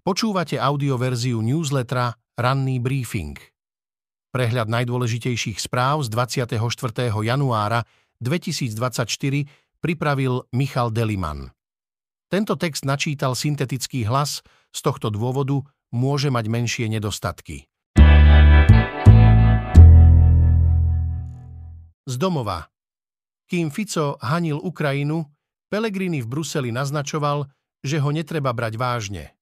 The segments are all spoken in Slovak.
Počúvate audioverziu newslettera Ranný briefing. Prehľad najdôležitejších správ z 24. januára 2024 pripravil Michal Deliman. Tento text načítal syntetický hlas, z tohto dôvodu môže mať menšie nedostatky. Z domova. Kým Fico hanil Ukrajinu, Pelegrini v Bruseli naznačoval, že ho netreba brať vážne.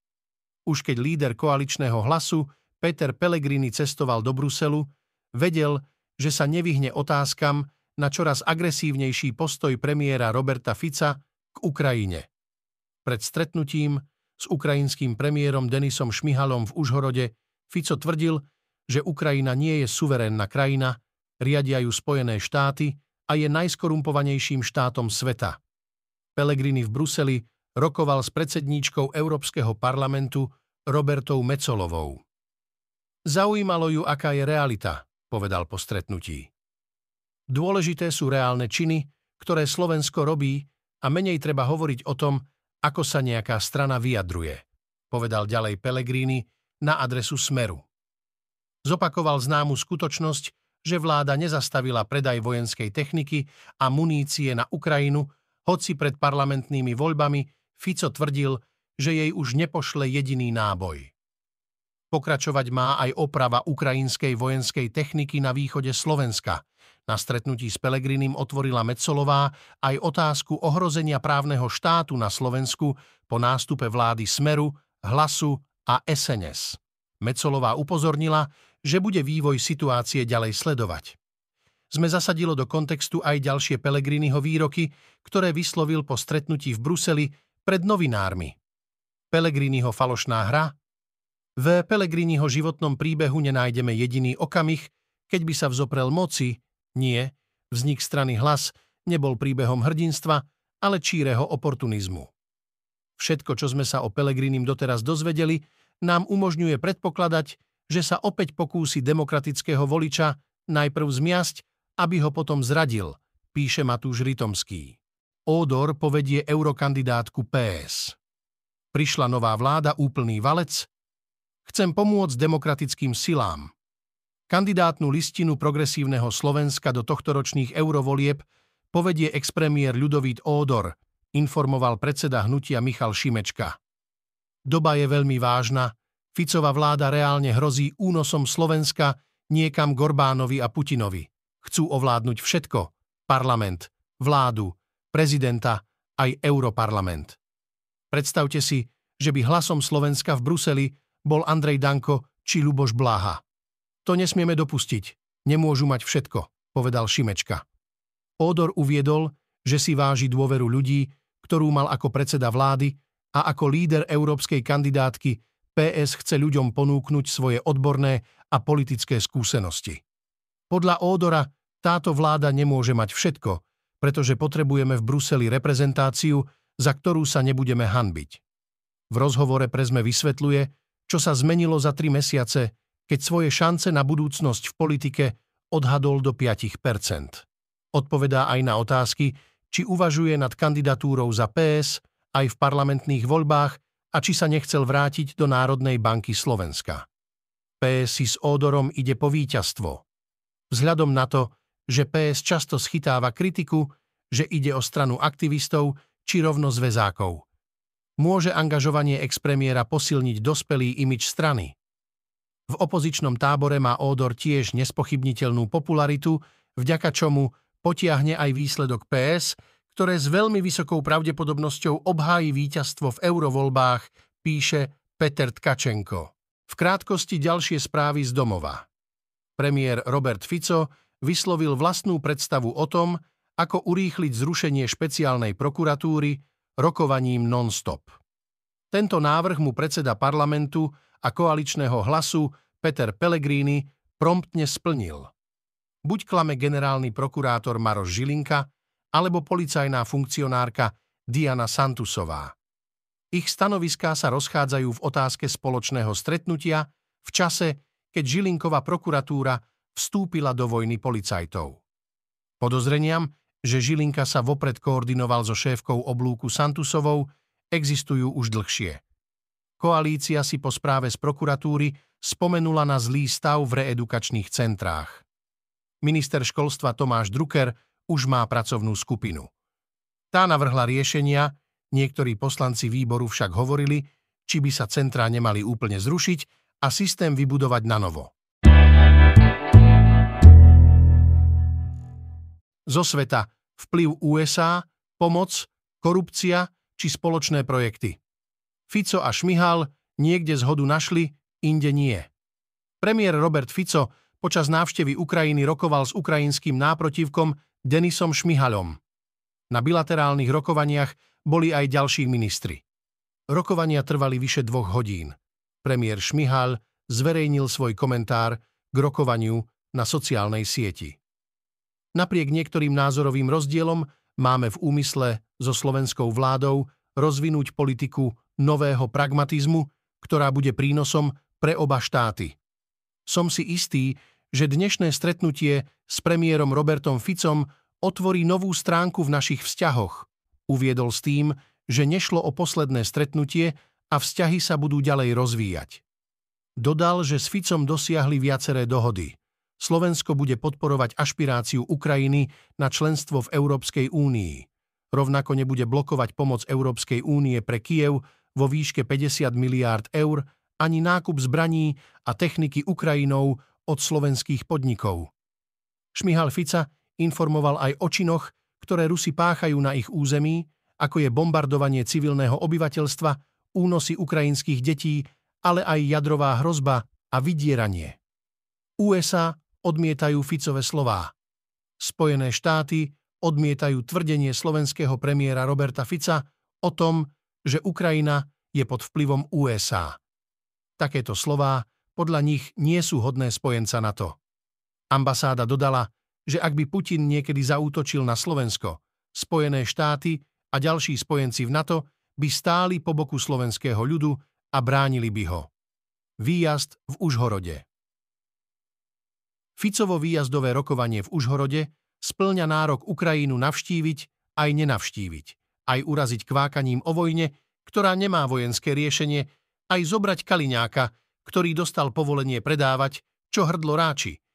Už keď líder koaličného hlasu Peter Pellegrini cestoval do Bruselu, vedel, že sa nevyhne otázkam na čoraz agresívnejší postoj premiéra Roberta Fica k Ukrajine. Pred stretnutím s ukrajinským premiérom Denisom Šmihalom v Užhorode Fico tvrdil, že Ukrajina nie je suverénna krajina, riadia ju Spojené štáty a je najskorumpovanejším štátom sveta. Pellegrini v Bruseli rokoval s predsedníčkou Európskeho parlamentu Robertou Mecolovou. Zaujímalo ju, aká je realita, povedal po stretnutí. Dôležité sú reálne činy, ktoré Slovensko robí a menej treba hovoriť o tom, ako sa nejaká strana vyjadruje, povedal ďalej Pellegrini na adresu Smeru. Zopakoval známu skutočnosť, že vláda nezastavila predaj vojenskej techniky a munície na Ukrajinu, hoci pred parlamentnými voľbami Fico tvrdil, že jej už nepošle jediný náboj. Pokračovať má aj oprava ukrajinskej vojenskej techniky na východe Slovenska. Na stretnutí s Pelegrinim otvorila Metzolová aj otázku ohrozenia právneho štátu na Slovensku po nástupe vlády Smeru, Hlasu a SNS. Metzolová upozornila, že bude vývoj situácie ďalej sledovať. Sme zasadilo do kontextu aj ďalšie Pelegriniho výroky, ktoré vyslovil po stretnutí v Bruseli pred novinármi. Pelegriniho falošná hra? V Pelegriniho životnom príbehu nenájdeme jediný okamih, keď by sa vzoprel moci, nie, vznik strany hlas nebol príbehom hrdinstva, ale číreho oportunizmu. Všetko, čo sme sa o Pelegrinim doteraz dozvedeli, nám umožňuje predpokladať, že sa opäť pokúsi demokratického voliča najprv zmiasť, aby ho potom zradil, píše Matúš Rytomský. Ódor povedie eurokandidátku PS. Prišla nová vláda, úplný valec. Chcem pomôcť demokratickým silám. Kandidátnu listinu progresívneho Slovenska do tohtoročných eurovolieb povedie expremiér Ľudovít Ódor, informoval predseda hnutia Michal Šimečka. Doba je veľmi vážna, Ficova vláda reálne hrozí únosom Slovenska niekam Gorbánovi a Putinovi. Chcú ovládnuť všetko. Parlament, vládu, prezidenta aj Europarlament. Predstavte si, že by hlasom Slovenska v Bruseli bol Andrej Danko či Luboš Bláha. To nesmieme dopustiť. Nemôžu mať všetko, povedal Šimečka. Ódor uviedol, že si váži dôveru ľudí, ktorú mal ako predseda vlády a ako líder európskej kandidátky PS chce ľuďom ponúknuť svoje odborné a politické skúsenosti. Podľa Ódora táto vláda nemôže mať všetko, pretože potrebujeme v Bruseli reprezentáciu, za ktorú sa nebudeme hanbiť. V rozhovore pre sme vysvetľuje, čo sa zmenilo za tri mesiace, keď svoje šance na budúcnosť v politike odhadol do 5% Odpovedá aj na otázky, či uvažuje nad kandidatúrou za PS aj v parlamentných voľbách a či sa nechcel vrátiť do Národnej banky Slovenska. PS si s Ódorom ide po víťazstvo. Vzhľadom na to, že PS často schytáva kritiku, že ide o stranu aktivistov či rovno zväzákov. Môže angažovanie expremiéra posilniť dospelý imič strany. V opozičnom tábore má Ódor tiež nespochybniteľnú popularitu, vďaka čomu potiahne aj výsledok PS, ktoré s veľmi vysokou pravdepodobnosťou obhájí víťazstvo v eurovoľbách, píše Peter Tkačenko. V krátkosti ďalšie správy z domova. Premiér Robert Fico vyslovil vlastnú predstavu o tom, ako urýchliť zrušenie špeciálnej prokuratúry rokovaním non-stop. Tento návrh mu predseda parlamentu a koaličného hlasu Peter Pellegrini promptne splnil. Buď klame generálny prokurátor Maroš Žilinka, alebo policajná funkcionárka Diana Santusová. Ich stanoviská sa rozchádzajú v otázke spoločného stretnutia v čase, keď Žilinková prokuratúra vstúpila do vojny policajtov. Podozreniam, že Žilinka sa vopred koordinoval so šéfkou oblúku Santusovou, existujú už dlhšie. koalícia si po správe z prokuratúry spomenula na zlý stav v reedukačných centrách. Minister školstva Tomáš Drucker už má pracovnú skupinu. Tá navrhla riešenia, niektorí poslanci výboru však hovorili, či by sa centrá nemali úplne zrušiť a systém vybudovať na novo. Zo sveta vplyv USA, pomoc, korupcia či spoločné projekty. Fico a Šmihal niekde zhodu našli, inde nie. Premiér Robert Fico počas návštevy Ukrajiny rokoval s ukrajinským náprotivkom Denisom Šmihalom. Na bilaterálnych rokovaniach boli aj ďalší ministri. Rokovania trvali vyše dvoch hodín. Premiér Šmihal zverejnil svoj komentár k rokovaniu na sociálnej sieti. Napriek niektorým názorovým rozdielom máme v úmysle so slovenskou vládou rozvinúť politiku nového pragmatizmu, ktorá bude prínosom pre oba štáty. Som si istý, že dnešné stretnutie s premiérom Robertom Ficom otvorí novú stránku v našich vzťahoch. Uviedol s tým, že nešlo o posledné stretnutie a vzťahy sa budú ďalej rozvíjať. Dodal, že s Ficom dosiahli viaceré dohody. Slovensko bude podporovať ašpiráciu Ukrajiny na členstvo v Európskej únii. Rovnako nebude blokovať pomoc Európskej únie pre Kiev vo výške 50 miliárd eur ani nákup zbraní a techniky Ukrajinou od slovenských podnikov. Šmihal Fica informoval aj o činoch, ktoré Rusi páchajú na ich území, ako je bombardovanie civilného obyvateľstva, únosy ukrajinských detí, ale aj jadrová hrozba a vydieranie. USA odmietajú Ficové slová. Spojené štáty odmietajú tvrdenie slovenského premiéra Roberta Fica o tom, že Ukrajina je pod vplyvom USA. Takéto slová podľa nich nie sú hodné spojenca NATO. Ambasáda dodala, že ak by Putin niekedy zaútočil na Slovensko, Spojené štáty a ďalší spojenci v NATO by stáli po boku slovenského ľudu a bránili by ho. Výjazd v Užhorode Ficovo výjazdové rokovanie v Užhorode splňa nárok Ukrajinu navštíviť aj nenavštíviť, aj uraziť kvákaním o vojne, ktorá nemá vojenské riešenie, aj zobrať Kaliňáka, ktorý dostal povolenie predávať, čo hrdlo ráči –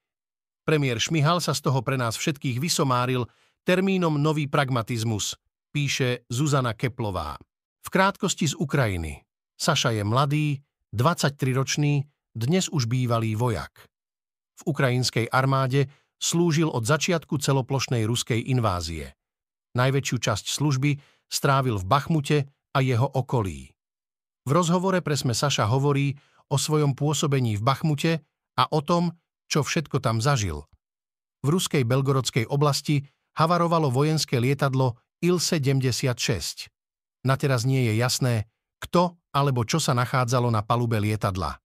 Premiér Šmihal sa z toho pre nás všetkých vysomáril termínom nový pragmatizmus, píše Zuzana Keplová. V krátkosti z Ukrajiny. Saša je mladý, 23-ročný, dnes už bývalý vojak. V ukrajinskej armáde slúžil od začiatku celoplošnej ruskej invázie. Najväčšiu časť služby strávil v Bachmute a jeho okolí. V rozhovore pre Sme Saša hovorí o svojom pôsobení v Bachmute a o tom, čo všetko tam zažil. V ruskej Belgorodskej oblasti havarovalo vojenské lietadlo Il-76. Nateraz nie je jasné, kto alebo čo sa nachádzalo na palube lietadla.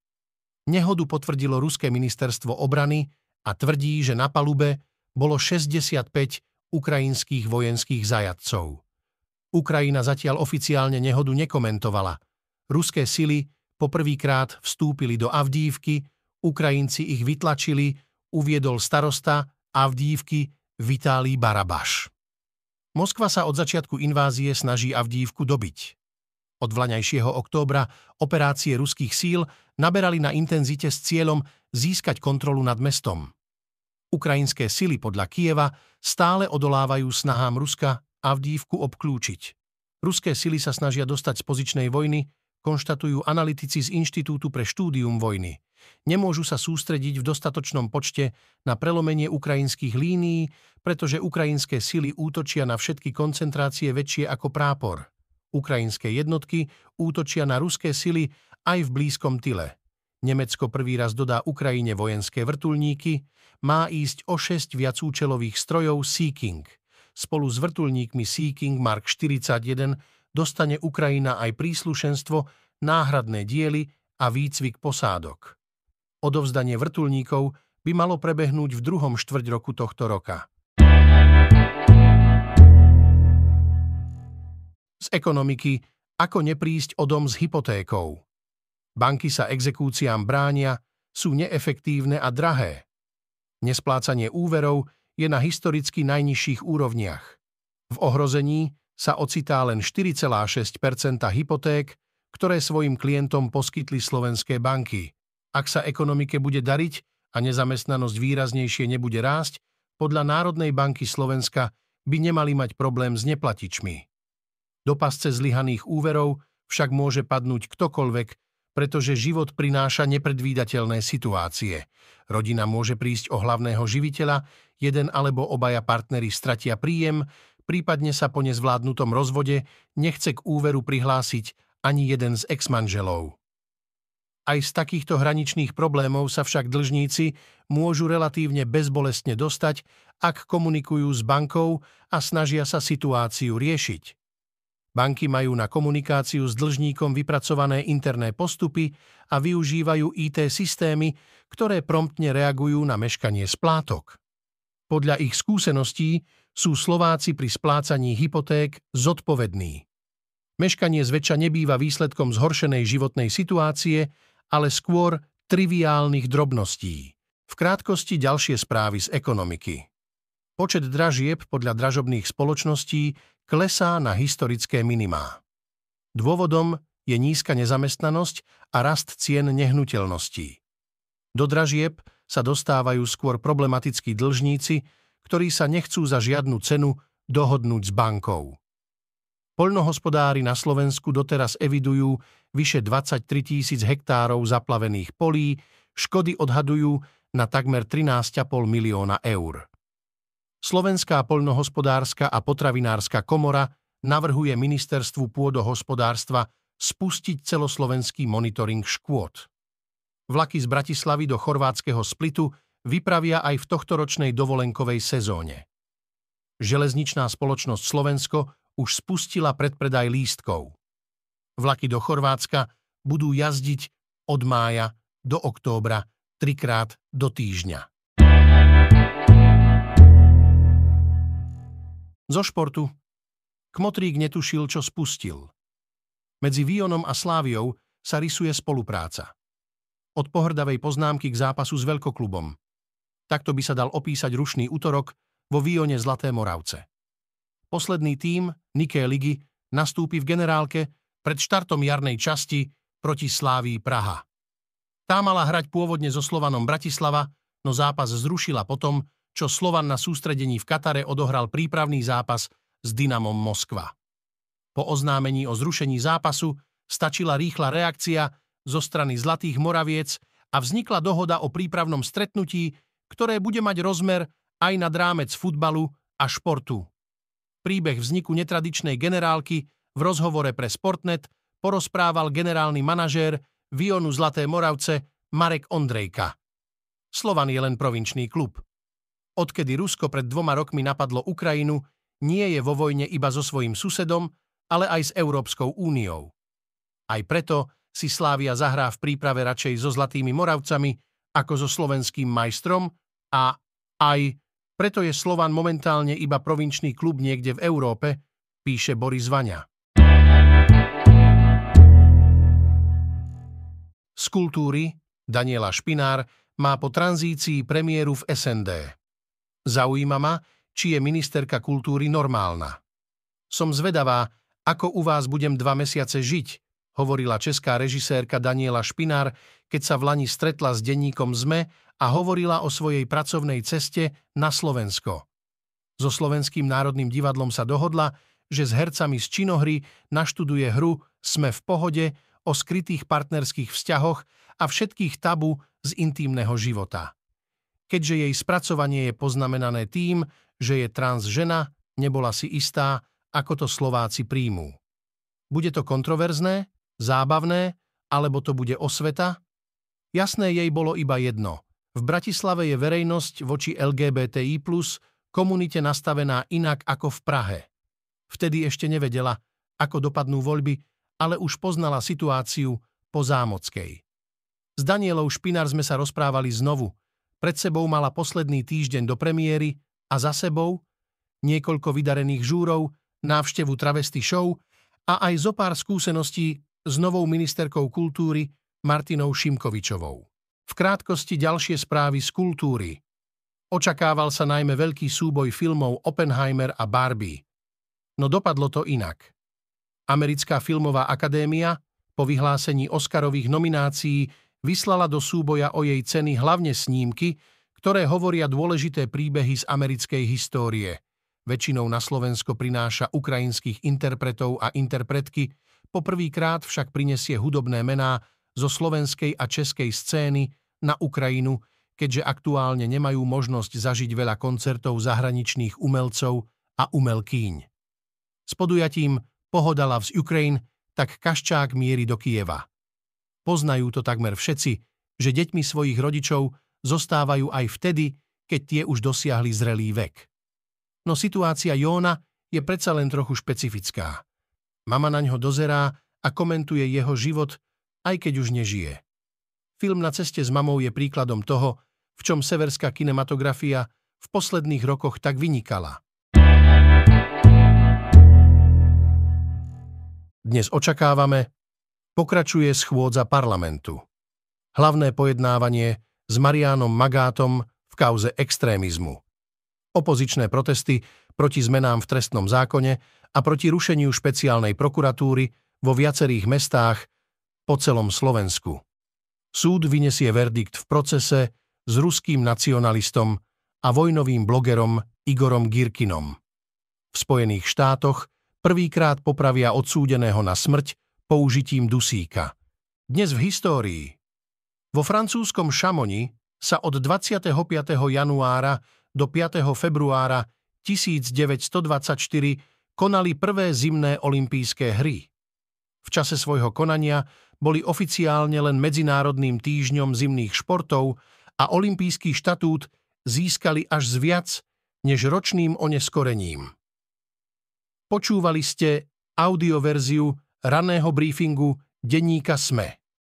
Nehodu potvrdilo Ruské ministerstvo obrany a tvrdí, že na palube bolo 65 ukrajinských vojenských zajadcov. Ukrajina zatiaľ oficiálne nehodu nekomentovala. Ruské sily poprvýkrát vstúpili do Avdívky, Ukrajinci ich vytlačili, uviedol starosta Avdívky Vitálí Barabaš. Moskva sa od začiatku invázie snaží Avdívku dobiť. Od vlaňajšieho októbra operácie ruských síl naberali na intenzite s cieľom získať kontrolu nad mestom. Ukrajinské sily podľa Kieva stále odolávajú snahám Ruska Avdívku obklúčiť. Ruské sily sa snažia dostať z pozičnej vojny, konštatujú analytici z Inštitútu pre štúdium vojny. Nemôžu sa sústrediť v dostatočnom počte na prelomenie ukrajinských línií, pretože ukrajinské sily útočia na všetky koncentrácie väčšie ako prápor. Ukrajinské jednotky útočia na ruské sily aj v blízkom tyle. Nemecko prvý raz dodá Ukrajine vojenské vrtulníky, má ísť o 6 viacúčelových strojov Sea King. Spolu s vrtulníkmi Sea King Mark 41 dostane Ukrajina aj príslušenstvo, náhradné diely a výcvik posádok. Odovzdanie vrtulníkov by malo prebehnúť v druhom štvrť roku tohto roka. Z ekonomiky ako neprísť o dom s hypotékou. Banky sa exekúciám bránia, sú neefektívne a drahé. Nesplácanie úverov je na historicky najnižších úrovniach. V ohrození sa ocitá len 4,6 hypoték, ktoré svojim klientom poskytli slovenské banky. Ak sa ekonomike bude dariť a nezamestnanosť výraznejšie nebude rásť, podľa Národnej banky Slovenska by nemali mať problém s neplatičmi. Do pasce zlyhaných úverov však môže padnúť ktokoľvek, pretože život prináša nepredvídateľné situácie. Rodina môže prísť o hlavného živiteľa, jeden alebo obaja partnery stratia príjem, prípadne sa po nezvládnutom rozvode nechce k úveru prihlásiť ani jeden z exmanželov. Aj z takýchto hraničných problémov sa však dlžníci môžu relatívne bezbolestne dostať, ak komunikujú s bankou a snažia sa situáciu riešiť. Banky majú na komunikáciu s dlžníkom vypracované interné postupy a využívajú IT systémy, ktoré promptne reagujú na meškanie splátok. Podľa ich skúseností sú Slováci pri splácaní hypoték zodpovední. Meškanie zväčša nebýva výsledkom zhoršenej životnej situácie, ale skôr triviálnych drobností. V krátkosti ďalšie správy z ekonomiky. Počet dražieb podľa dražobných spoločností klesá na historické minimá. Dôvodom je nízka nezamestnanosť a rast cien nehnuteľností. Do dražieb sa dostávajú skôr problematickí dlžníci, ktorí sa nechcú za žiadnu cenu dohodnúť s bankou. Poľnohospodári na Slovensku doteraz evidujú vyše 23 tisíc hektárov zaplavených polí, škody odhadujú na takmer 13,5 milióna eur. Slovenská poľnohospodárska a potravinárska komora navrhuje ministerstvu pôdohospodárstva spustiť celoslovenský monitoring škôd. Vlaky z Bratislavy do chorvátskeho Splitu vypravia aj v tohtoročnej dovolenkovej sezóne. Železničná spoločnosť Slovensko už spustila predpredaj lístkov. Vlaky do Chorvátska budú jazdiť od mája do októbra trikrát do týždňa. Zo športu. Kmotrík netušil, čo spustil. Medzi Vionom a Sláviou sa rysuje spolupráca. Od pohrdavej poznámky k zápasu s veľkoklubom. Takto by sa dal opísať rušný útorok vo Vione Zlaté Moravce. Posledný tím, Niké ligy, nastúpi v generálke pred štartom jarnej časti proti Slávii Praha. Tá mala hrať pôvodne so Slovanom Bratislava, no zápas zrušila potom, čo Slovan na sústredení v Katare odohral prípravný zápas s Dynamom Moskva. Po oznámení o zrušení zápasu stačila rýchla reakcia zo strany Zlatých Moraviec a vznikla dohoda o prípravnom stretnutí, ktoré bude mať rozmer aj nad rámec futbalu a športu príbeh vzniku netradičnej generálky v rozhovore pre Sportnet porozprával generálny manažér Vionu Zlaté Moravce Marek Ondrejka. Slovan je len provinčný klub. Odkedy Rusko pred dvoma rokmi napadlo Ukrajinu, nie je vo vojne iba so svojím susedom, ale aj s Európskou úniou. Aj preto si Slávia zahrá v príprave radšej so Zlatými Moravcami ako so slovenským majstrom a aj preto je Slovan momentálne iba provinčný klub niekde v Európe, píše Boris Vaňa. Z kultúry Daniela Špinár má po tranzícii premiéru v SND. Zaujíma ma, či je ministerka kultúry normálna. Som zvedavá, ako u vás budem dva mesiace žiť, hovorila česká režisérka Daniela Špinár, keď sa v Lani stretla s denníkom ZME a hovorila o svojej pracovnej ceste na Slovensko. So Slovenským národným divadlom sa dohodla, že s hercami z činohry naštuduje hru Sme v pohode o skrytých partnerských vzťahoch a všetkých tabu z intímneho života. Keďže jej spracovanie je poznamenané tým, že je trans žena, nebola si istá, ako to Slováci príjmú. Bude to kontroverzné, zábavné, alebo to bude osveta? Jasné jej bolo iba jedno. V Bratislave je verejnosť voči LGBTI+, komunite nastavená inak ako v Prahe. Vtedy ešte nevedela, ako dopadnú voľby, ale už poznala situáciu po Zámockej. S Danielou Špinár sme sa rozprávali znovu. Pred sebou mala posledný týždeň do premiéry a za sebou niekoľko vydarených žúrov, návštevu travesty show a aj zo pár skúseností s novou ministerkou kultúry Martinou Šimkovičovou. V krátkosti ďalšie správy z kultúry. Očakával sa najmä veľký súboj filmov Oppenheimer a Barbie. No dopadlo to inak. Americká filmová akadémia Po vyhlásení Oscarových nominácií vyslala do súboja o jej ceny hlavne snímky, ktoré hovoria dôležité príbehy z americkej histórie. Väčšinou na Slovensko prináša ukrajinských interpretov a interpretky, poprvýkrát však prinesie hudobné mená zo slovenskej a českej scény na Ukrajinu, keďže aktuálne nemajú možnosť zažiť veľa koncertov zahraničných umelcov a umelkýň. S podujatím Pohoda Loves Ukraine tak Kaščák mierí do Kieva. Poznajú to takmer všetci, že deťmi svojich rodičov zostávajú aj vtedy, keď tie už dosiahli zrelý vek. No situácia Jóna je predsa len trochu špecifická. Mama na ňo dozerá a komentuje jeho život, aj keď už nežije. Film Na ceste s mamou je príkladom toho, v čom severská kinematografia v posledných rokoch tak vynikala. Dnes očakávame, pokračuje schôdza parlamentu. Hlavné pojednávanie s Mariánom Magátom v kauze extrémizmu. Opozičné protesty proti zmenám v trestnom zákone a proti rušeniu špeciálnej prokuratúry vo viacerých mestách po celom Slovensku. Súd vyniesie verdikt v procese s ruským nacionalistom a vojnovým blogerom Igorom Girkinom. V Spojených štátoch prvýkrát popravia odsúdeného na smrť použitím dusíka. Dnes v histórii. Vo francúzskom Šamoni sa od 25. januára do 5. februára 1924 konali prvé zimné olympijské hry. V čase svojho konania boli oficiálne len Medzinárodným týždňom zimných športov a olympijský štatút získali až z viac než ročným oneskorením. Počúvali ste audioverziu raného briefingu denníka SME.